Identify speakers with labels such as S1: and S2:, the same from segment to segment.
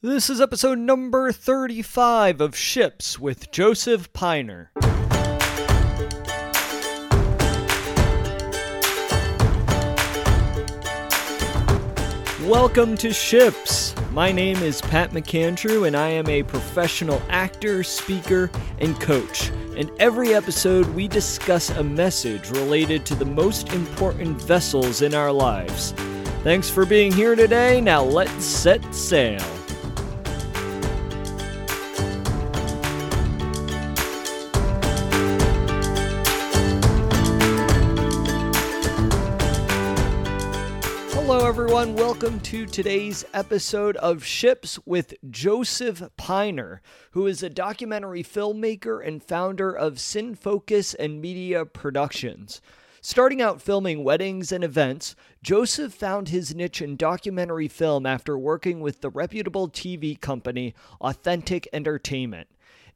S1: This is episode number 35 of Ships with Joseph Piner. Welcome to Ships. My name is Pat McAndrew, and I am a professional actor, speaker, and coach. In every episode, we discuss a message related to the most important vessels in our lives. Thanks for being here today. Now let's set sail. Everyone. Welcome to today's episode of Ships with Joseph Piner, who is a documentary filmmaker and founder of SynFocus and Media Productions. Starting out filming weddings and events, Joseph found his niche in documentary film after working with the reputable TV company Authentic Entertainment.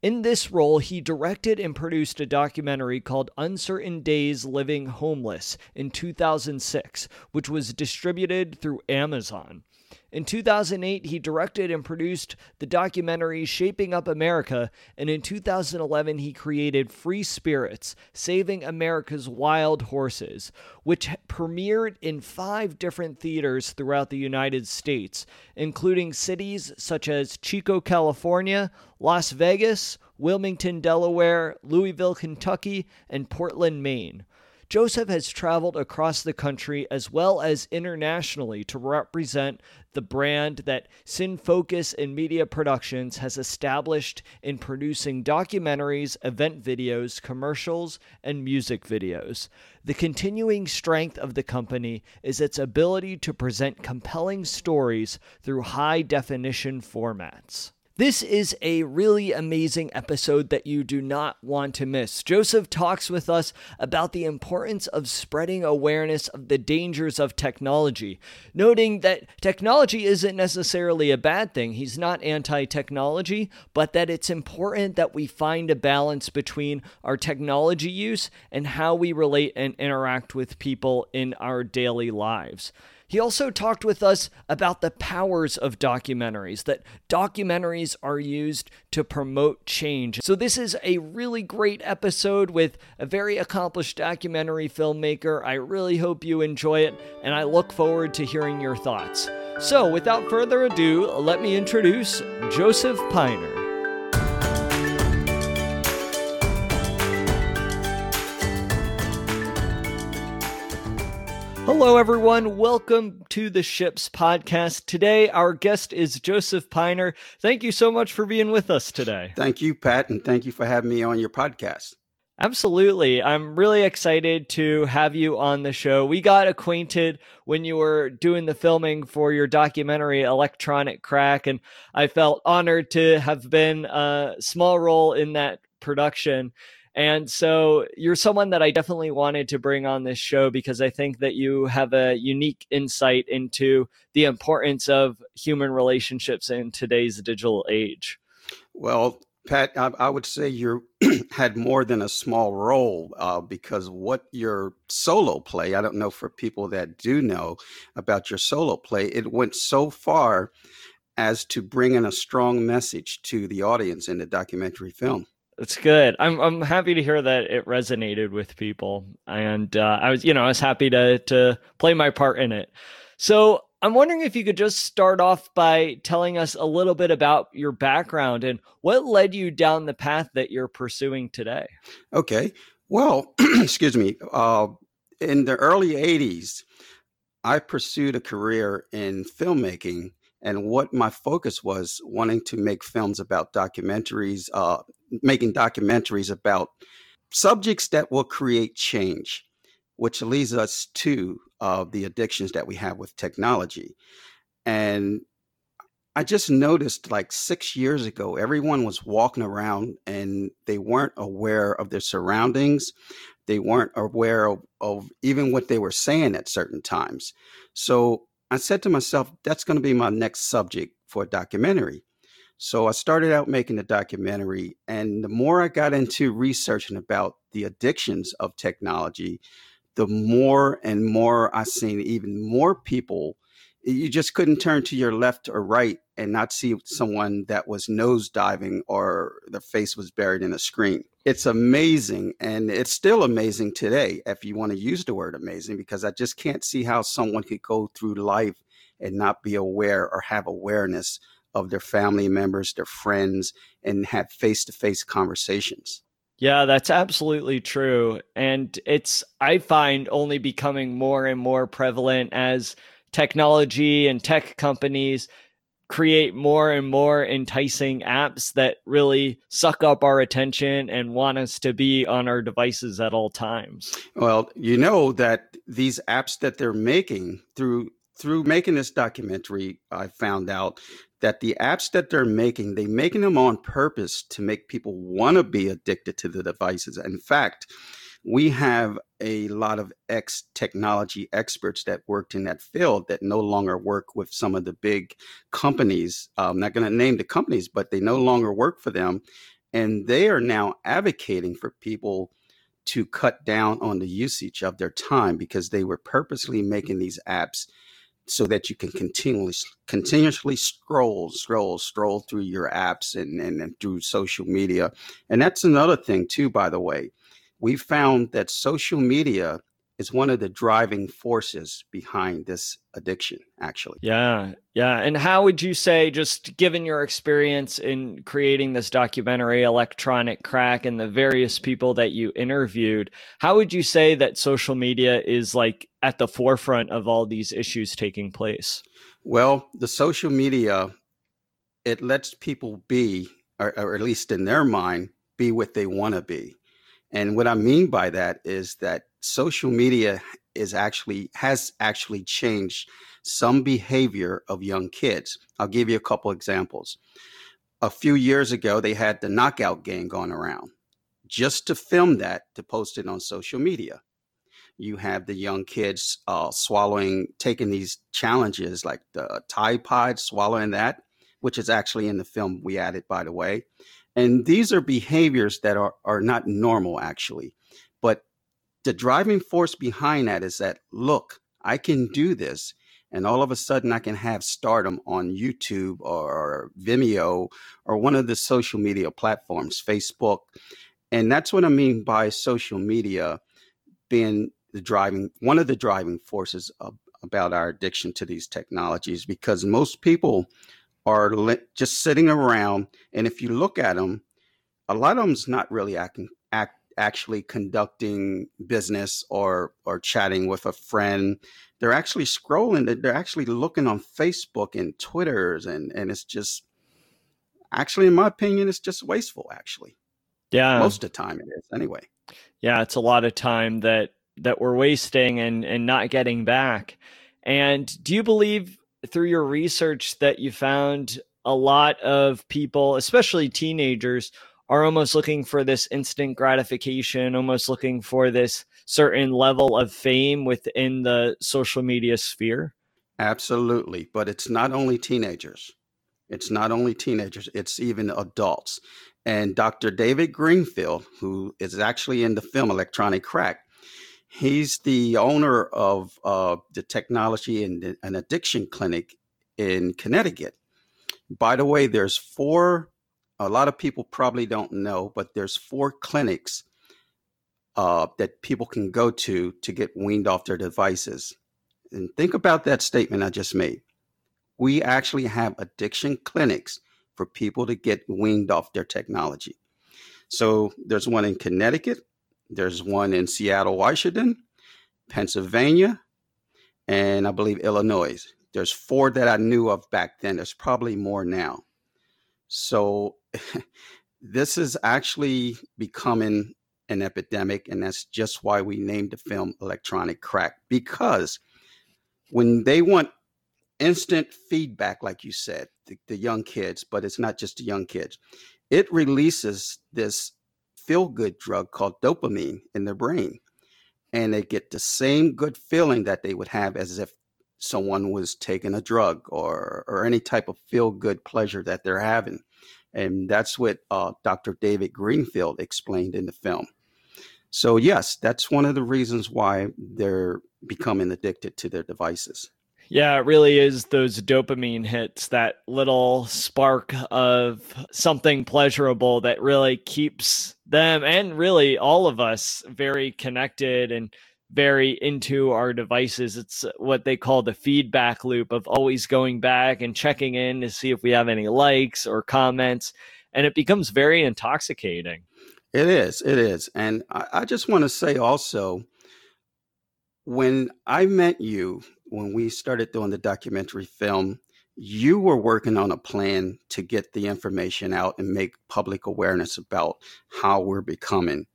S1: In this role, he directed and produced a documentary called Uncertain Days Living Homeless in 2006, which was distributed through Amazon. In 2008, he directed and produced the documentary Shaping Up America, and in 2011, he created Free Spirits Saving America's Wild Horses, which premiered in five different theaters throughout the United States, including cities such as Chico, California, Las Vegas, Wilmington, Delaware, Louisville, Kentucky, and Portland, Maine. Joseph has traveled across the country as well as internationally to represent the brand that Sin Focus and Media Productions has established in producing documentaries, event videos, commercials, and music videos. The continuing strength of the company is its ability to present compelling stories through high definition formats. This is a really amazing episode that you do not want to miss. Joseph talks with us about the importance of spreading awareness of the dangers of technology, noting that technology isn't necessarily a bad thing. He's not anti technology, but that it's important that we find a balance between our technology use and how we relate and interact with people in our daily lives. He also talked with us about the powers of documentaries, that documentaries are used to promote change. So, this is a really great episode with a very accomplished documentary filmmaker. I really hope you enjoy it, and I look forward to hearing your thoughts. So, without further ado, let me introduce Joseph Piner. Hello, everyone. Welcome to the Ships Podcast. Today, our guest is Joseph Piner. Thank you so much for being with us today.
S2: Thank you, Pat, and thank you for having me on your podcast.
S1: Absolutely. I'm really excited to have you on the show. We got acquainted when you were doing the filming for your documentary, Electronic Crack, and I felt honored to have been a small role in that production. And so you're someone that I definitely wanted to bring on this show because I think that you have a unique insight into the importance of human relationships in today's digital age.
S2: Well, Pat, I, I would say you had more than a small role uh, because what your solo play, I don't know for people that do know about your solo play, it went so far as to bring in a strong message to the audience in the documentary film.
S1: That's good. I'm I'm happy to hear that it resonated with people, and uh, I was you know I was happy to to play my part in it. So I'm wondering if you could just start off by telling us a little bit about your background and what led you down the path that you're pursuing today.
S2: Okay. Well, excuse me. Uh, in the early '80s, I pursued a career in filmmaking and what my focus was wanting to make films about documentaries, uh, making documentaries about subjects that will create change, which leads us to uh, the addictions that we have with technology. And I just noticed like six years ago, everyone was walking around and they weren't aware of their surroundings. They weren't aware of, of even what they were saying at certain times. So I said to myself, that's going to be my next subject for a documentary. So I started out making a documentary, and the more I got into researching about the addictions of technology, the more and more I seen even more people you just couldn't turn to your left or right and not see someone that was nose diving or their face was buried in a screen. It's amazing. And it's still amazing today, if you want to use the word amazing, because I just can't see how someone could go through life and not be aware or have awareness of their family members, their friends, and have face to face conversations.
S1: Yeah, that's absolutely true. And it's, I find, only becoming more and more prevalent as technology and tech companies create more and more enticing apps that really suck up our attention and want us to be on our devices at all times.
S2: Well, you know that these apps that they're making through through making this documentary, I found out that the apps that they're making, they're making them on purpose to make people want to be addicted to the devices. In fact, we have a lot of ex technology experts that worked in that field that no longer work with some of the big companies. I'm not going to name the companies, but they no longer work for them. And they are now advocating for people to cut down on the usage of their time because they were purposely making these apps so that you can continually continuously scroll scroll scroll through your apps and, and, and through social media. And that's another thing too by the way. We found that social media is one of the driving forces behind this addiction actually.
S1: Yeah yeah and how would you say just given your experience in creating this documentary electronic crack and the various people that you interviewed how would you say that social media is like at the forefront of all these issues taking place?
S2: Well the social media it lets people be or, or at least in their mind be what they want to be. And what I mean by that is that social media is actually has actually changed some behavior of young kids. I'll give you a couple examples. A few years ago, they had the knockout game going around. Just to film that, to post it on social media. You have the young kids uh, swallowing, taking these challenges like the Tide Pod, swallowing that, which is actually in the film we added, by the way. And these are behaviors that are, are not normal, actually. The driving force behind that is that, look, I can do this. And all of a sudden, I can have stardom on YouTube or Vimeo or one of the social media platforms, Facebook. And that's what I mean by social media being the driving, one of the driving forces of, about our addiction to these technologies, because most people are just sitting around. And if you look at them, a lot of them's not really acting, act, actually conducting business or or chatting with a friend. They're actually scrolling. They're actually looking on Facebook and Twitters, and and it's just actually, in my opinion, it's just wasteful. Actually,
S1: yeah,
S2: most of the time it is anyway.
S1: Yeah, it's a lot of time that that we're wasting and and not getting back. And do you believe through your research that you found a lot of people, especially teenagers, are almost looking for this instant gratification, almost looking for this certain level of fame within the social media sphere?
S2: Absolutely. But it's not only teenagers. It's not only teenagers, it's even adults. And Dr. David Greenfield, who is actually in the film Electronic Crack, He's the owner of uh, the technology and an addiction clinic in Connecticut. By the way, there's four. A lot of people probably don't know, but there's four clinics uh, that people can go to to get weaned off their devices. And think about that statement I just made. We actually have addiction clinics for people to get weaned off their technology. So there's one in Connecticut, there's one in Seattle, Washington, Pennsylvania, and I believe Illinois. There's four that I knew of back then. There's probably more now. So this is actually becoming an epidemic, and that's just why we named the film Electronic Crack because when they want instant feedback, like you said, the, the young kids, but it's not just the young kids, it releases this feel good drug called dopamine in their brain. And they get the same good feeling that they would have as if someone was taking a drug or, or any type of feel good pleasure that they're having. And that's what uh, Dr. David Greenfield explained in the film. So, yes, that's one of the reasons why they're becoming addicted to their devices.
S1: Yeah, it really is those dopamine hits, that little spark of something pleasurable that really keeps them and really all of us very connected and very into our devices. It's what they call the feedback loop of always going back and checking in to see if we have any likes or comments. And it becomes very intoxicating.
S2: It is. It is. And I, I just want to say also, when I met you, when we started doing the documentary film, you were working on a plan to get the information out and make public awareness about how we're becoming.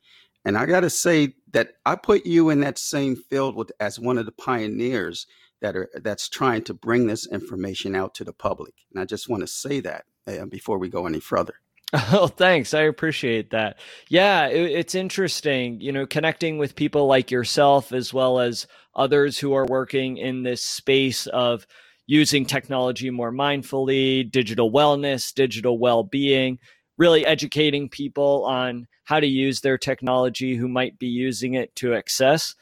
S2: And I got to say that I put you in that same field with as one of the pioneers that are that's trying to bring this information out to the public. And I just want to say that uh, before we go any further.
S1: Oh, thanks. I appreciate that. Yeah, it, it's interesting, you know, connecting with people like yourself as well as others who are working in this space of using technology more mindfully, digital wellness, digital well being, really educating people on how to use their technology who might be using it to excess.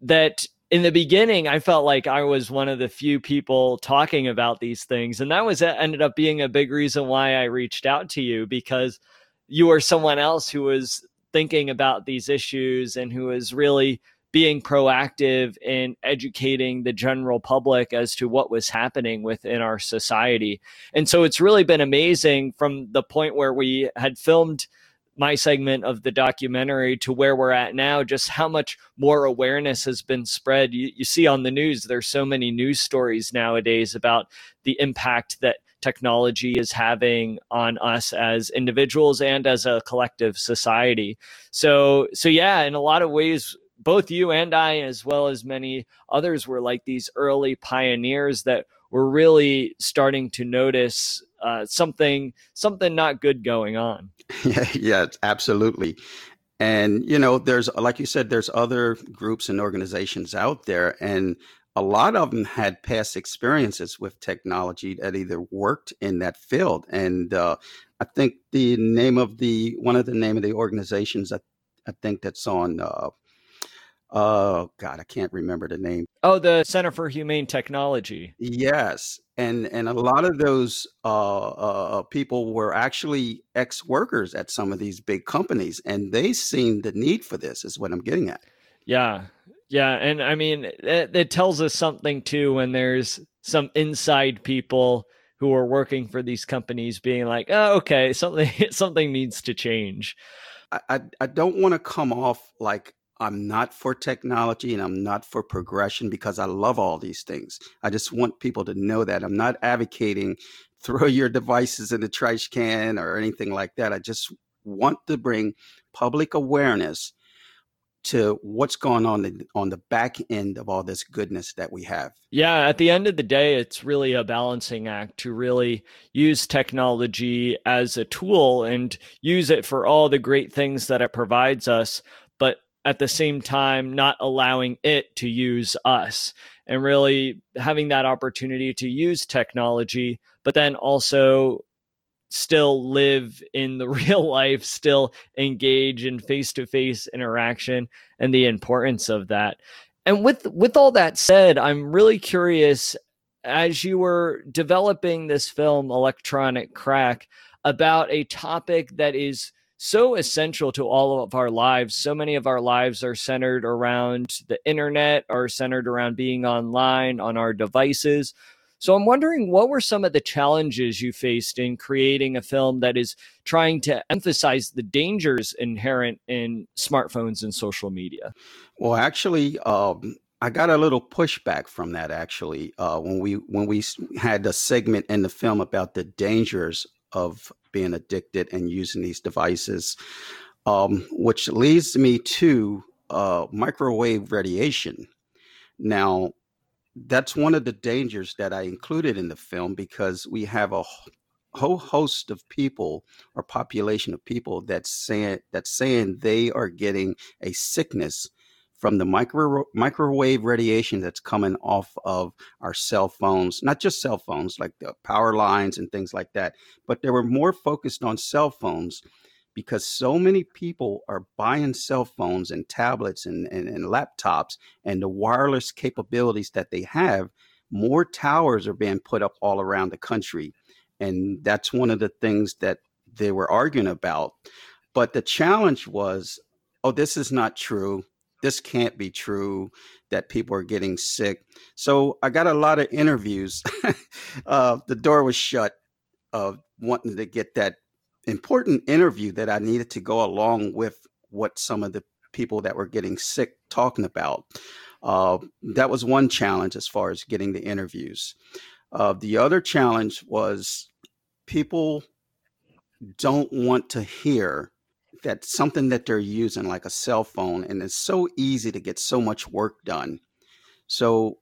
S1: That in the beginning, I felt like I was one of the few people talking about these things. And that was ended up being a big reason why I reached out to you because you were someone else who was thinking about these issues and who was really being proactive in educating the general public as to what was happening within our society. And so it's really been amazing from the point where we had filmed my segment of the documentary to where we're at now, just how much more awareness has been spread. You, you see on the news, there's so many news stories nowadays about the impact that technology is having on us as individuals and as a collective society. So, so yeah, in a lot of ways, both you and I, as well as many others, were like these early pioneers that were really starting to notice uh, something something not good going on.
S2: Yeah, yeah, absolutely. And you know, there's like you said, there's other groups and organizations out there, and a lot of them had past experiences with technology that either worked in that field. And uh, I think the name of the one of the name of the organizations I, I think that's on uh, oh god i can't remember the name.
S1: Oh the center for humane technology.
S2: Yes and and a lot of those uh, uh, people were actually ex-workers at some of these big companies and they seen the need for this is what i'm getting at.
S1: Yeah yeah and i mean it, it tells us something too when there's some inside people who are working for these companies being like oh okay something something needs to change.
S2: I, I, I don't want to come off like I'm not for technology and I'm not for progression because I love all these things. I just want people to know that I'm not advocating throw your devices in the trash can or anything like that. I just want to bring public awareness to what's going on the, on the back end of all this goodness that we have.
S1: Yeah, at the end of the day, it's really a balancing act to really use technology as a tool and use it for all the great things that it provides us, at the same time not allowing it to use us and really having that opportunity to use technology but then also still live in the real life still engage in face-to-face interaction and the importance of that. And with with all that said i'm really curious as you were developing this film electronic crack about a topic that is so essential to all of our lives. So many of our lives are centered around the internet, are centered around being online on our devices. So I'm wondering what were some of the challenges you faced in creating a film that is trying to emphasize the dangers inherent in smartphones and social media?
S2: Well, actually, um, I got a little pushback from that actually uh, when we when we had a segment in the film about the dangers of being addicted and using these devices, um, which leads me to uh, microwave radiation. Now, that's one of the dangers that I included in the film because we have a whole host of people or population of people that's saying that's saying they are getting a sickness from the micro, microwave radiation that's coming off of our cell phones, not just cell phones, like the power lines and things like that, but they were more focused on cell phones because so many people are buying cell phones and tablets and, and, and laptops and the wireless capabilities that they have more towers are being put up all around the country. And that's one of the things that they were arguing about. But the challenge was oh, this is not true. This can't be true that people are getting sick. So I got a lot of interviews. uh, the door was shut of wanting to get that important interview that I needed to go along with what some of the people that were getting sick talking about. Uh, that was one challenge as far as getting the interviews. Uh, the other challenge was people don't want to hear that something that they're using, like a cell phone, and it's so easy to get so much work done. So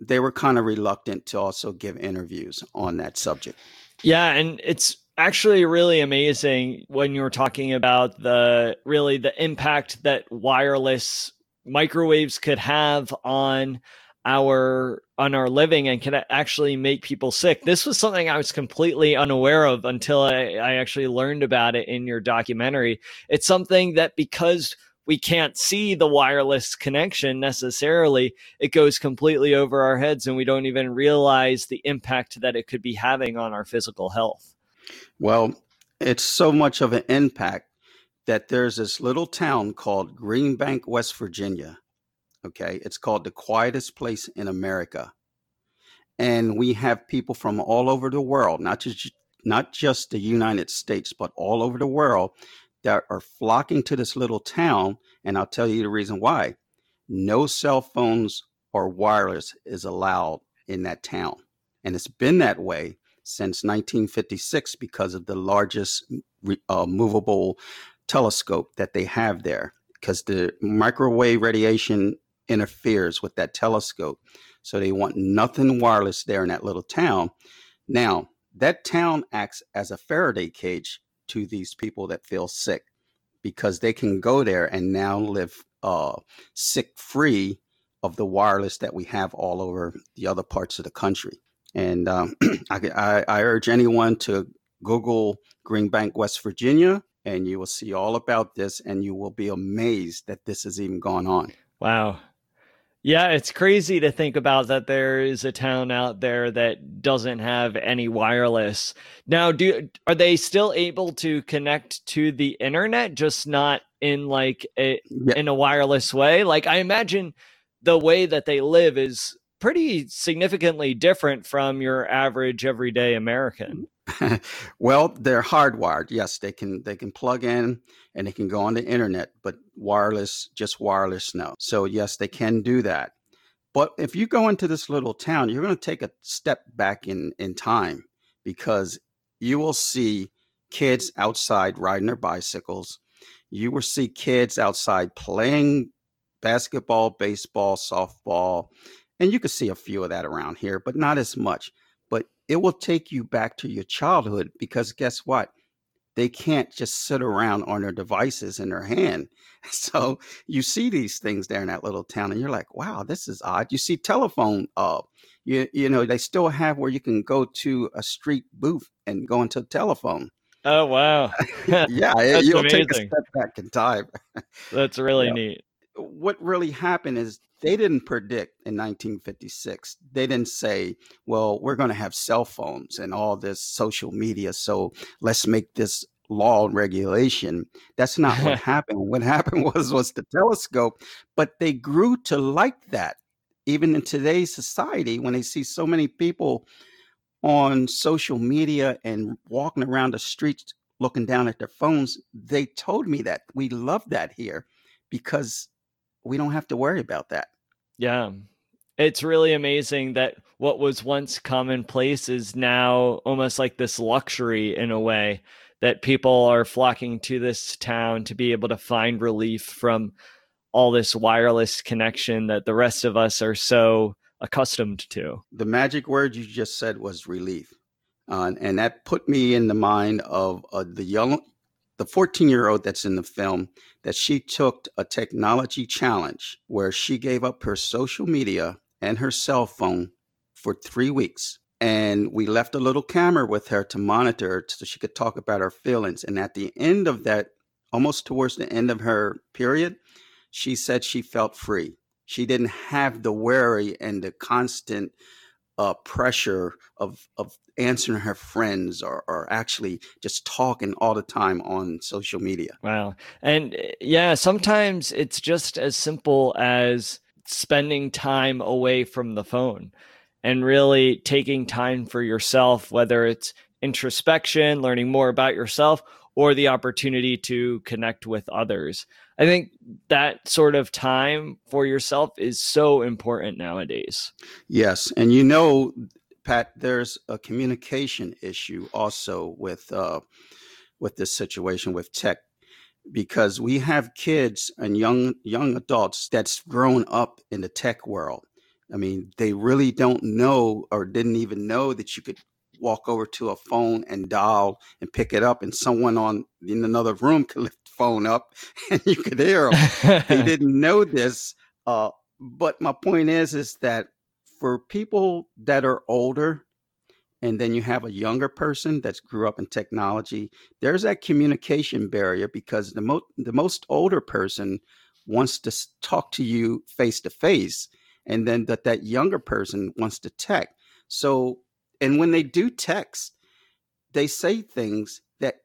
S2: they were kind of reluctant to also give interviews on that subject.
S1: Yeah, and it's actually really amazing when you were talking about the really the impact that wireless microwaves could have on our on our living and can actually make people sick. This was something I was completely unaware of until I, I actually learned about it in your documentary. It's something that because we can't see the wireless connection necessarily, it goes completely over our heads and we don't even realize the impact that it could be having on our physical health.
S2: Well, it's so much of an impact that there's this little town called Green Bank, West Virginia. Okay. It's called the quietest place in America. And we have people from all over the world, not just not just the United States, but all over the world that are flocking to this little town. And I'll tell you the reason why. No cell phones or wireless is allowed in that town. And it's been that way since 1956 because of the largest uh, movable telescope that they have there because the microwave radiation interferes with that telescope. So they want nothing wireless there in that little town. Now, that town acts as a Faraday cage to these people that feel sick because they can go there and now live uh, sick free of the wireless that we have all over the other parts of the country. And um, I, I, I urge anyone to Google Green Bank, West Virginia, and you will see all about this, and you will be amazed that this has even gone on.
S1: Wow. Yeah, it's crazy to think about that there is a town out there that doesn't have any wireless. Now, do are they still able to connect to the internet just not in like a yeah. in a wireless way? Like I imagine the way that they live is pretty significantly different from your average everyday American. Mm-hmm.
S2: well, they're hardwired. Yes, they can they can plug in and they can go on the internet, but wireless, just wireless, no. So yes, they can do that. But if you go into this little town, you're going to take a step back in in time because you will see kids outside riding their bicycles. You will see kids outside playing basketball, baseball, softball, and you can see a few of that around here, but not as much. But it will take you back to your childhood because guess what? They can't just sit around on their devices in their hand. So you see these things there in that little town, and you're like, "Wow, this is odd." You see telephone, uh, you you know, they still have where you can go to a street booth and go into a telephone.
S1: Oh wow!
S2: yeah, you'll amazing. take a step back in time.
S1: That's really neat.
S2: What really happened is they didn't predict in 1956. They didn't say, well, we're going to have cell phones and all this social media. So let's make this law and regulation. That's not what happened. What happened was was the telescope, but they grew to like that. Even in today's society, when they see so many people on social media and walking around the streets looking down at their phones, they told me that we love that here because we don't have to worry about that.
S1: Yeah. It's really amazing that what was once commonplace is now almost like this luxury in a way that people are flocking to this town to be able to find relief from all this wireless connection that the rest of us are so accustomed to.
S2: The magic word you just said was relief. Uh, and that put me in the mind of uh, the young the 14 year old that's in the film that she took a technology challenge where she gave up her social media and her cell phone for three weeks. And we left a little camera with her to monitor so she could talk about her feelings. And at the end of that, almost towards the end of her period, she said she felt free. She didn't have the worry and the constant uh, pressure of of answering her friends or, or actually just talking all the time on social media.
S1: Wow. And eh, yeah, sometimes it's just as simple as spending time away from the phone and really taking time for yourself, whether it's introspection, learning more about yourself, or the opportunity to connect with others. I think that sort of time for yourself is so important nowadays.
S2: Yes. And you know, Pat, there's a communication issue also with uh, with this situation with tech because we have kids and young young adults that's grown up in the tech world. I mean, they really don't know or didn't even know that you could walk over to a phone and dial and pick it up, and someone on in another room could lift phone up and you could hear them. they didn't know this, uh, but my point is, is that for people that are older, and then you have a younger person that's grew up in technology, there's that communication barrier because the most the most older person wants to talk to you face to face, and then that that younger person wants to text. So and when they do text, they say things that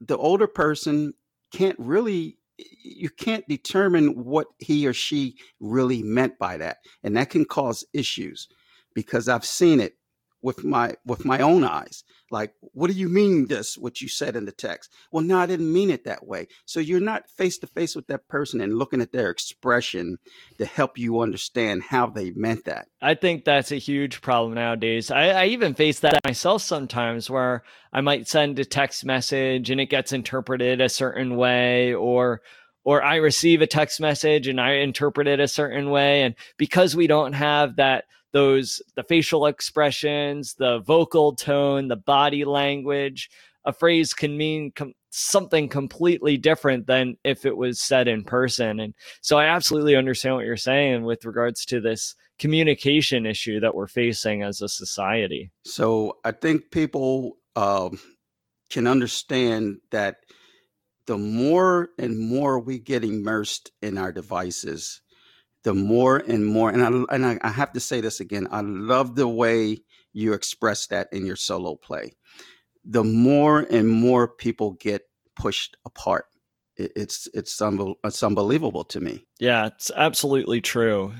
S2: the older person can't really you can't determine what he or she really meant by that and that can cause issues because i've seen it with my with my own eyes like what do you mean this what you said in the text? Well no i didn't mean it that way. So you're not face to face with that person and looking at their expression to help you understand how they meant that.
S1: I think that's a huge problem nowadays. I, I even face that myself sometimes where i might send a text message and it gets interpreted a certain way or or I receive a text message and I interpret it a certain way. And because we don't have that those the facial expressions, the vocal tone, the body language. A phrase can mean com- something completely different than if it was said in person. And so I absolutely understand what you're saying with regards to this communication issue that we're facing as a society.
S2: So I think people um, can understand that the more and more we get immersed in our devices, the more and more, and I and I, I have to say this again. I love the way you express that in your solo play. The more and more people get pushed apart, it, it's it's it's unbelievable to me.
S1: Yeah, it's absolutely true.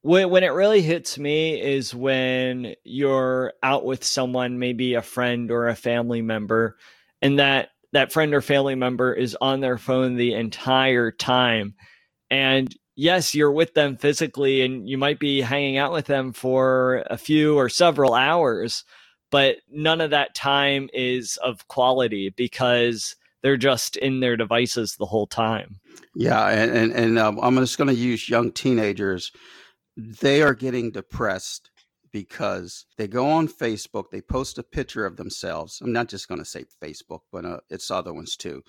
S1: When, when it really hits me is when you're out with someone, maybe a friend or a family member, and that that friend or family member is on their phone the entire time and yes, you're with them physically and you might be hanging out with them for a few or several hours, but none of that time is of quality because they're just in their devices the whole time.
S2: Yeah, and and, and um, I'm just going to use young teenagers. They are getting depressed because they go on Facebook, they post a picture of themselves. I'm not just going to say Facebook, but uh, it's other ones too,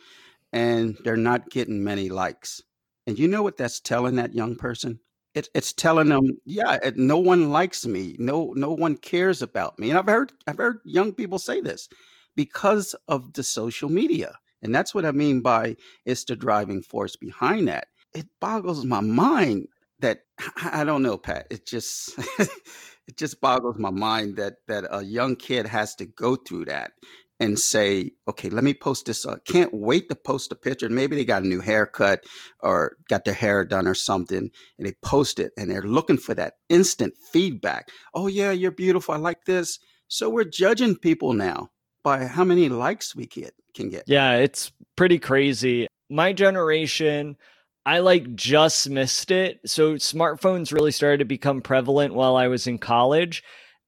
S2: and they're not getting many likes and you know what that's telling that young person? It, it's telling them, yeah, it, no one likes me. No, no one cares about me. And I've heard, I've heard young people say this because of the social media. And that's what I mean by it's the driving force behind that. It boggles my mind that I don't know, Pat. It just it just boggles my mind that that a young kid has to go through that and say, okay, let me post this. Uh, can't wait to post a picture. Maybe they got a new haircut or got their hair done or something, and they post it and they're looking for that instant feedback. Oh, yeah, you're beautiful. I like this. So we're judging people now by how many likes we get can get.
S1: Yeah, it's pretty crazy. My generation, I like just missed it. So smartphones really started to become prevalent while I was in college.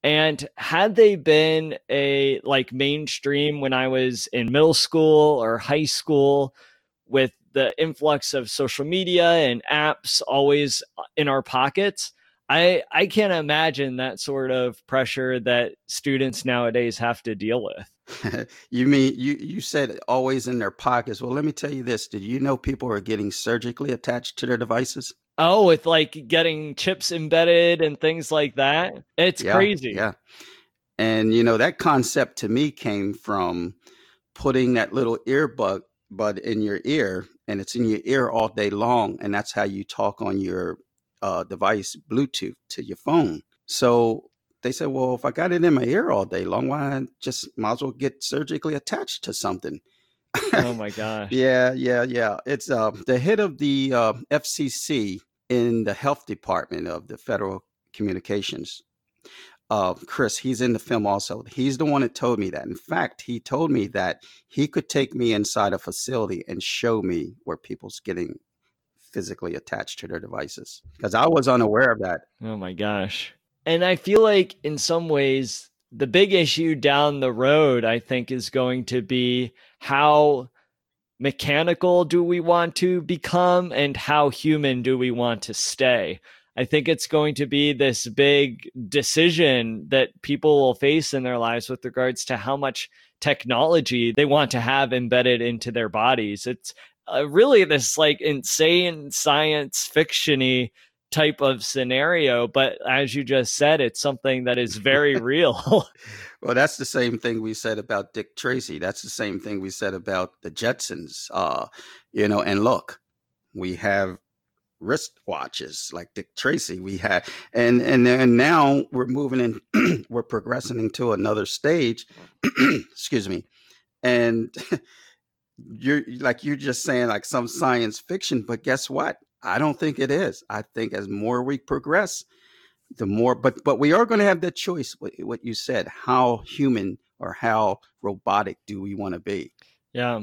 S1: And had they been a like mainstream when I was in middle school or high school with the influx of social media and apps always uh, in our pockets, I I can't imagine that sort of pressure that students nowadays have to deal with.
S2: you mean you you said always in their pockets. Well, let me tell you this. Did you know people are getting surgically attached to their devices?
S1: Oh, with like getting chips embedded and things like that. It's
S2: yeah,
S1: crazy.
S2: Yeah. And you know, that concept to me came from putting that little earbud bud in your ear and it's in your ear all day long and that's how you talk on your uh, device bluetooth to your phone so they said, well, if I got it in my ear all day long, why just might as well get surgically attached to something?
S1: oh my gosh.
S2: yeah, yeah, yeah. It's uh, the head of the uh, FCC in the health department of the Federal Communications. Uh, Chris, he's in the film also. He's the one that told me that. In fact, he told me that he could take me inside a facility and show me where people's getting physically attached to their devices because I was unaware of that.
S1: Oh my gosh. And I feel like in some ways, the big issue down the road, I think, is going to be how mechanical do we want to become and how human do we want to stay. I think it's going to be this big decision that people will face in their lives with regards to how much technology they want to have embedded into their bodies. It's uh, really this like insane science fictiony type of scenario but as you just said it's something that is very real.
S2: Well that's the same thing we said about dick tracy. That's the same thing we said about the jetsons uh you know and look we have wristwatches like dick tracy. We had and and then now we're moving in we're progressing into another stage excuse me and you're like you're just saying like some science fiction, but guess what? I don't think it is. I think as more we progress, the more but but we are going to have that choice what, what you said how human or how robotic do we want to be
S1: yeah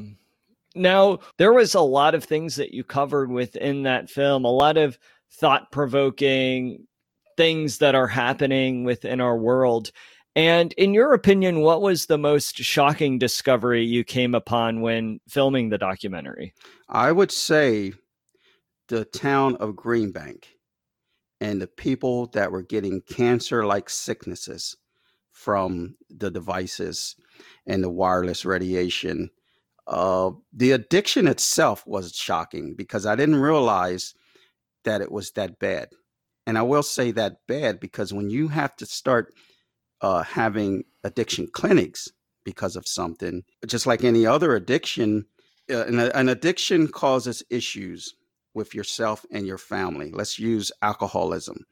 S1: now there was a lot of things that you covered within that film a lot of thought provoking things that are happening within our world and in your opinion, what was the most shocking discovery you came upon when filming the documentary?
S2: I would say the town of Green Bank and the people that were getting cancer like sicknesses from the devices and the wireless radiation. Uh, the addiction itself was shocking because I didn't realize that it was that bad. And I will say that bad because when you have to start uh, having addiction clinics because of something. Just like any other addiction, uh, an, an addiction causes issues with yourself and your family. Let's use alcoholism.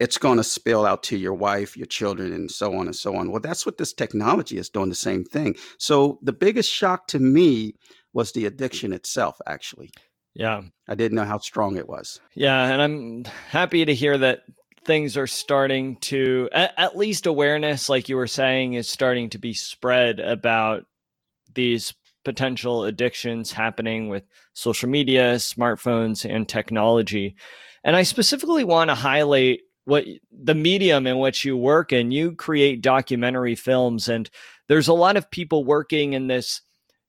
S2: It's going to spill out to your wife, your children, and so on and so on. Well, that's what this technology is doing the same thing. So the biggest shock to me was the addiction itself, actually.
S1: Yeah.
S2: I didn't know how strong it was.
S1: Yeah. And I'm happy to hear that things are starting to at, at, least awareness like you were saying is starting to be spread about these potential addictions happening with social media smartphones and technology and i specifically want to highlight what the medium in which you work and you create documentary films and there's a lot of people working in this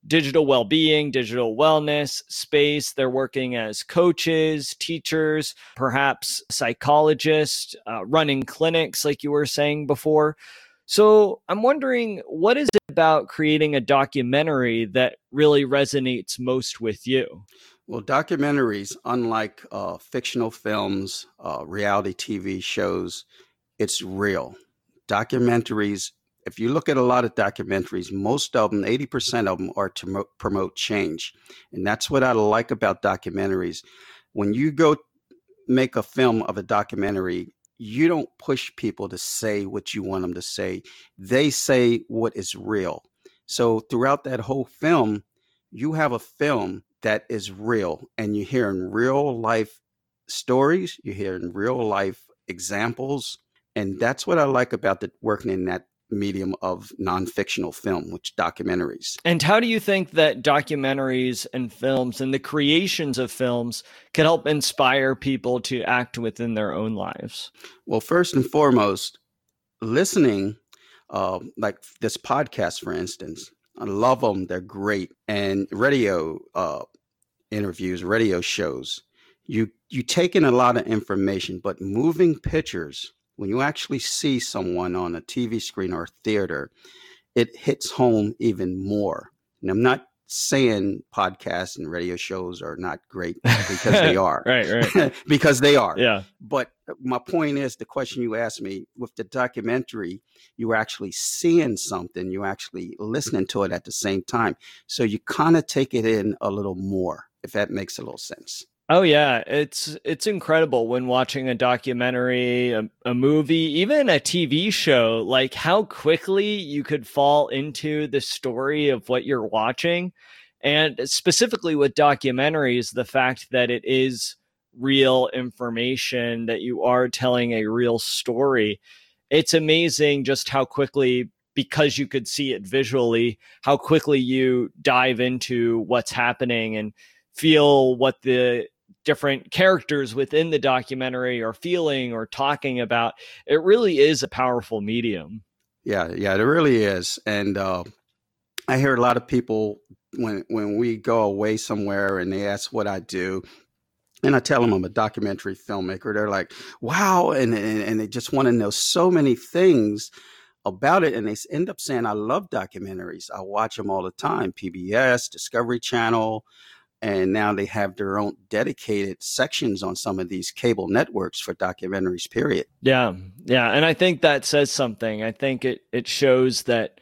S1: digital well being, digital wellness space. They're working as coaches, teachers, perhaps psychologists, uh, running clinics, like you were saying before. So I'm wondering, what is it about creating a documentary that really resonates most with you?
S2: Well, documentaries, unlike uh, fictional films, uh, reality TV shows, it's real. Documentaries if you look at a lot of documentaries, most of them, 80% of them are to mo- promote change. And that's what I like about documentaries. When you go make a film of a documentary, you don't push people to say what you want them to say. They say what is real. So throughout that whole film, you have a film that is real and you're hearing real life stories, you're hearing real life examples. And that's what I like about the working in that medium of non-fictional film which documentaries.
S1: And how do you think that documentaries and films and the creations of films can help inspire people to act within their own lives?
S2: Well first and foremost listening uh, like this podcast for instance i love them they're great. And radio uh, interviews radio shows you you take in a lot of information but moving pictures when you actually see someone on a TV screen or theater, it hits home even more. And I'm not saying podcasts and radio shows are not great because they are.
S1: right, right.
S2: because they are.
S1: Yeah.
S2: But my point is the question you asked me with the documentary, you were actually seeing something, you actually listening to it at the same time. So you kind of take it in a little more, if that makes a little sense.
S1: Oh yeah, it's it's incredible when watching a documentary, a, a, movie, even a TV show, like how quickly you could fall into the story of what you're watching. And specifically with documentaries, the fact that it is real information, that you are telling a real story. It's amazing just how quickly because you could see it visually, how quickly you dive into what's happening and feel what the different characters within the documentary are feeling or talking about. It really is a powerful medium.
S2: Yeah, yeah, it really is. And uh, I hear a lot of people when when we go away somewhere and they ask what I do, and I tell them I'm a documentary filmmaker. They're like, "Wow!" and and, and they just want to know so many things about it and they end up saying i love documentaries i watch them all the time pbs discovery channel and now they have their own dedicated sections on some of these cable networks for documentaries period.
S1: Yeah yeah and i think that says something. I think it it shows that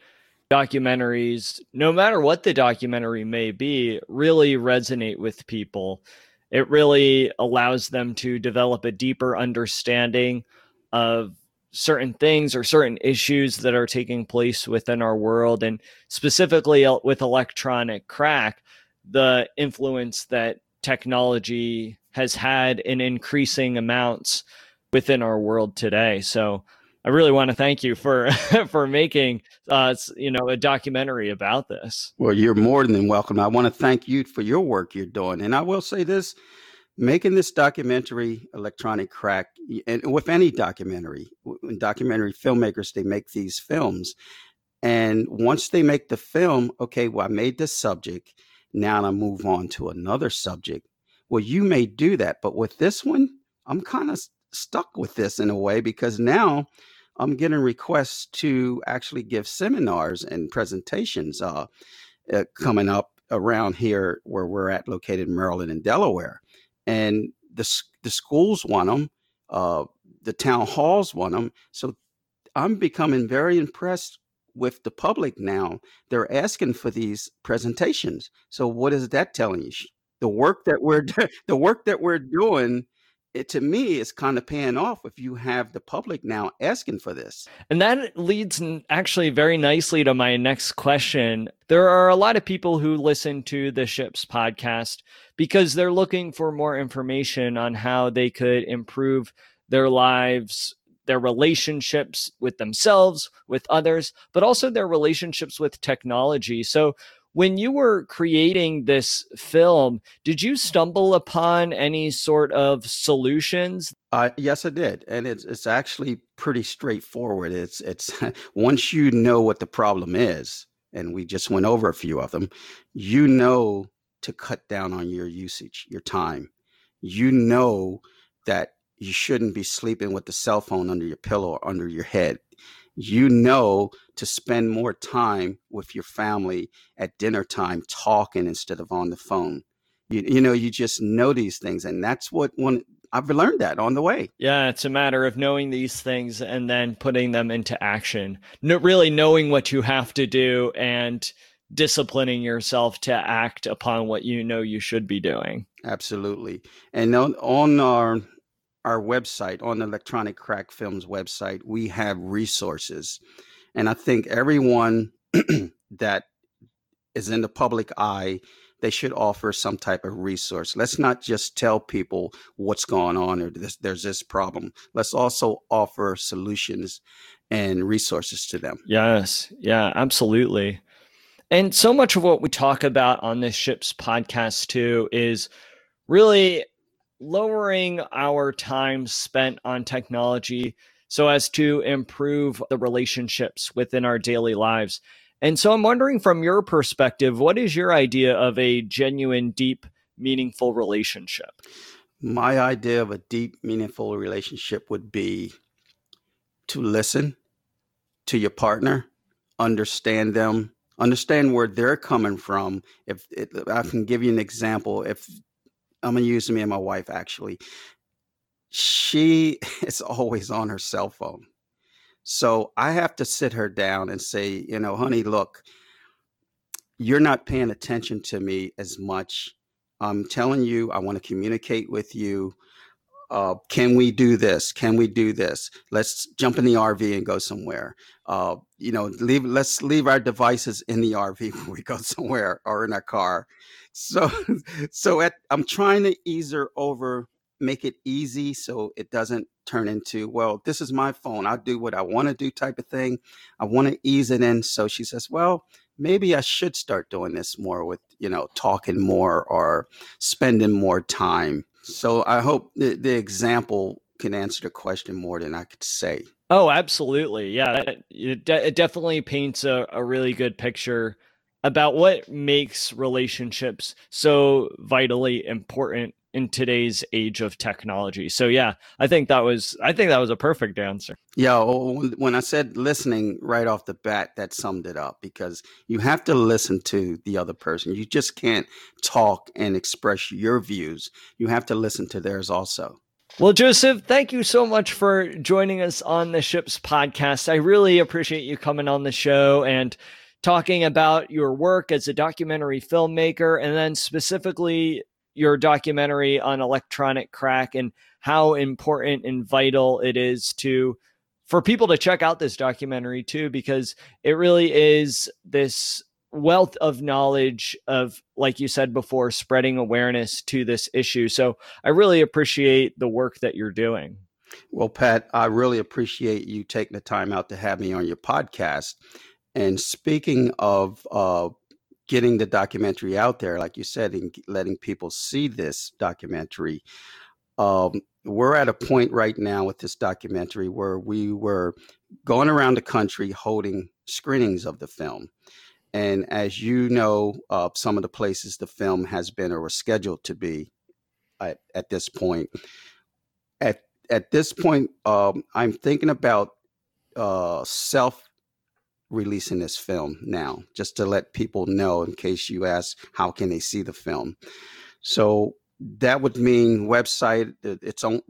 S1: documentaries no matter what the documentary may be really resonate with people. It really allows them to develop a deeper understanding of certain things or certain issues that are taking place within our world and specifically with electronic crack the influence that technology has had in increasing amounts within our world today. So i really want to thank you for for making uh you know a documentary about this.
S2: Well you're more than welcome. I want to thank you for your work you're doing. And i will say this making this documentary electronic crack and with any documentary documentary filmmakers they make these films. And once they make the film okay well i made this subject now i move on to another subject well you may do that but with this one i'm kind of stuck with this in a way because now i'm getting requests to actually give seminars and presentations uh, uh coming up around here where we're at located in maryland and delaware and the the schools want them, uh, the town halls want them. So I'm becoming very impressed with the public now. They're asking for these presentations. So what is that telling you? The work that we're the work that we're doing it to me is kind of paying off if you have the public now asking for this.
S1: And that leads actually very nicely to my next question. There are a lot of people who listen to the Ships podcast because they're looking for more information on how they could improve their lives, their relationships with themselves, with others, but also their relationships with technology. So, when you were creating this film, did you stumble upon any sort of solutions?
S2: Uh, yes, I did, and it's it's actually pretty straightforward. It's it's once you know what the problem is, and we just went over a few of them, you know to cut down on your usage, your time. You know that you shouldn't be sleeping with the cell phone under your pillow or under your head you know to spend more time with your family at dinner time talking instead of on the phone. You, you know, you just know these things. And that's what one I've learned that on the way.
S1: Yeah, it's a matter of knowing these things and then putting them into action. No, really knowing what you have to do and disciplining yourself to act upon what you know you should be doing.
S2: Absolutely. And on, on our our website, on the Electronic Crack Films website, we have resources. And I think everyone that is in the public eye, they should offer some type of resource. Let's not just tell people what's going on or this, there's this problem. Let's also offer solutions and resources to them.
S1: Yes. Yeah, absolutely. And so much of what we talk about on this Ships podcast too is really lowering our time spent on technology so as to improve the relationships within our daily lives. And so I'm wondering from your perspective, what is your idea of a genuine, deep, meaningful relationship?
S2: My idea of a deep, meaningful relationship would be to listen to your partner, understand them, understand where they're coming from. If it, I can give you an example, if I'm gonna use me and my wife actually. She is always on her cell phone. So I have to sit her down and say, you know, honey, look, you're not paying attention to me as much. I'm telling you, I want to communicate with you. Uh, can we do this? Can we do this? Let's jump in the RV and go somewhere. Uh, you know, leave. Let's leave our devices in the RV when we go somewhere or in our car. So, so at, I'm trying to ease her over, make it easy so it doesn't turn into, well, this is my phone. I'll do what I want to do type of thing. I want to ease it in. So she says, well, maybe I should start doing this more with, you know, talking more or spending more time. So I hope the, the example can answer the question more than I could say.
S1: Oh, absolutely. Yeah. It, it definitely paints a, a really good picture about what makes relationships so vitally important in today's age of technology. So yeah, I think that was I think that was a perfect answer.
S2: Yeah, oh, oh, when I said listening right off the bat, that summed it up because you have to listen to the other person. You just can't talk and express your views. You have to listen to theirs also.
S1: Well, Joseph, thank you so much for joining us on the Ships podcast. I really appreciate you coming on the show and talking about your work as a documentary filmmaker and then specifically your documentary on electronic crack and how important and vital it is to for people to check out this documentary too because it really is this wealth of knowledge of like you said before spreading awareness to this issue. So i really appreciate the work that you're doing.
S2: Well pat i really appreciate you taking the time out to have me on your podcast and speaking of uh, getting the documentary out there, like you said, and letting people see this documentary. Um, we're at a point right now with this documentary where we were going around the country holding screenings of the film. And as you know, uh, some of the places the film has been or was scheduled to be at, at this point. At at this point, um, I'm thinking about uh, self releasing this film now, just to let people know in case you ask how can they see the film. So that would mean website, its own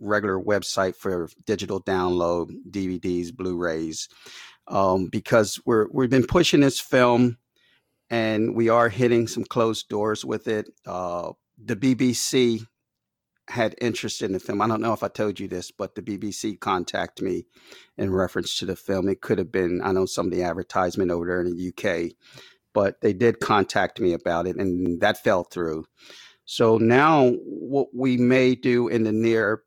S2: regular website for digital download, DVDs, Blu-rays, um, because we're we've been pushing this film, and we are hitting some closed doors with it. Uh, the BBC had interest in the film. I don't know if I told you this, but the BBC contacted me in reference to the film. It could have been, I know some of the advertisement over there in the UK, but they did contact me about it and that fell through. So now what we may do in the near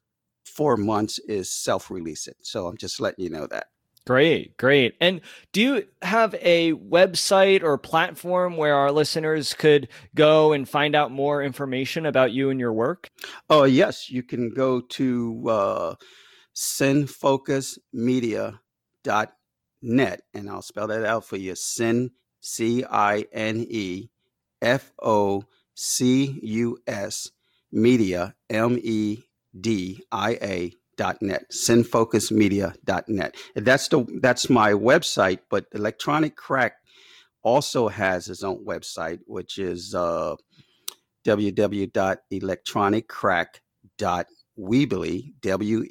S2: four months is self release it. So I'm just letting you know that.
S1: Great, great. And do you have a website or platform where our listeners could go and find out more information about you and your work?
S2: Oh, yes. You can go to uh, cinefocusmedia.net, and I'll spell that out for you. sin, C I N E F O C U S, media, M E D I A net cinefocusmedia.net that's the that's my website but electronic crack also has its own website which is uh, www.electroniccrack.weebly w-e-e-b-l-y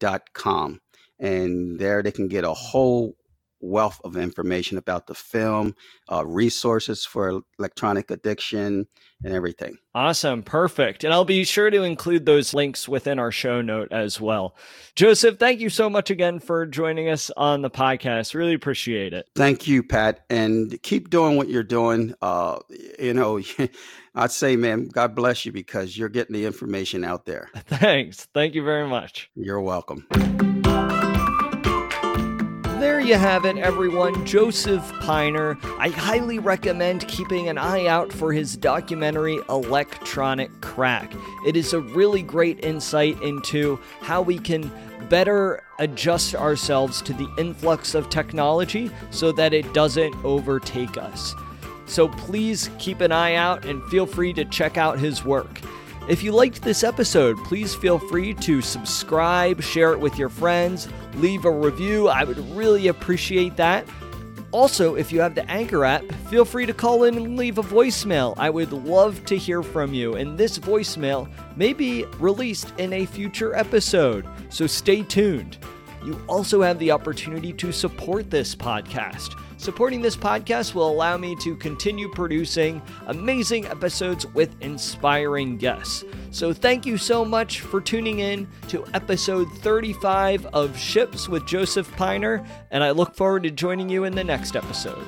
S2: dot com. And there they can get a whole wealth of information about the film, uh, resources for electronic addiction, and everything.
S1: Awesome. Perfect. And I'll be sure to include those links within our show note as well. Joseph, thank you so much again for joining us on the podcast. Really appreciate it.
S2: Thank you, Pat. And keep doing what you're doing. Uh, you know, I'd say, man, God bless you because you're getting the information out there.
S1: Thanks. Thank you very much.
S2: You're welcome
S1: there you have it, everyone. Joseph Piner. I highly recommend keeping an eye out for his documentary, Electronic Crack. It is a really great insight into how we can better adjust ourselves to the influx of technology so that it doesn't overtake us. So please keep an eye out and feel free to check out his work. If you liked this episode, please feel free to subscribe, share it with your friends, leave a review. I would really appreciate that. Also, if you have the Anchor app, feel free to call in and leave a voicemail. I would love to hear from you, and this voicemail may be released in a future episode, so stay tuned. You also have the opportunity to support this podcast. Supporting this podcast will allow me to continue producing amazing episodes with inspiring guests. So, thank you so much for tuning in to episode 35 of Ships with Joseph Piner, and I look forward to joining you in the next episode.